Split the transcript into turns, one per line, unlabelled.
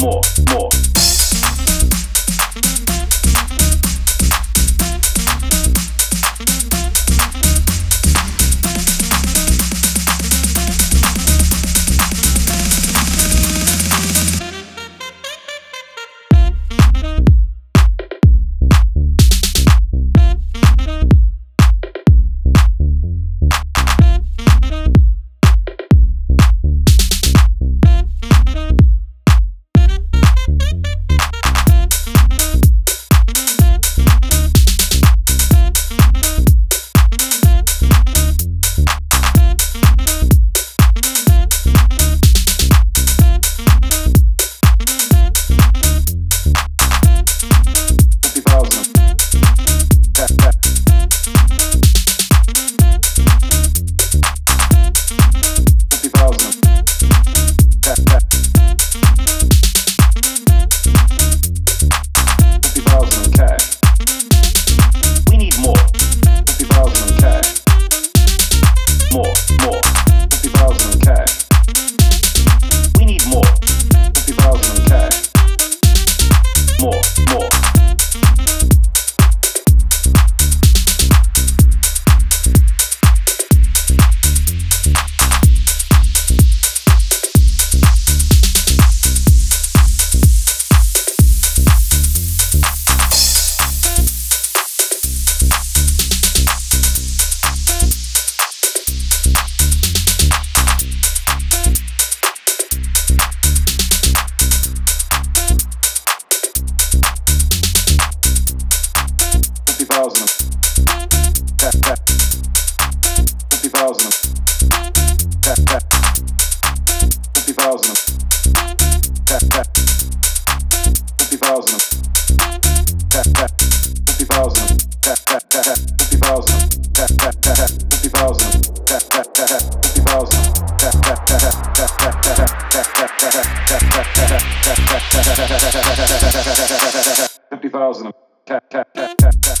More, more. More, more. 50,000 50,000 50,000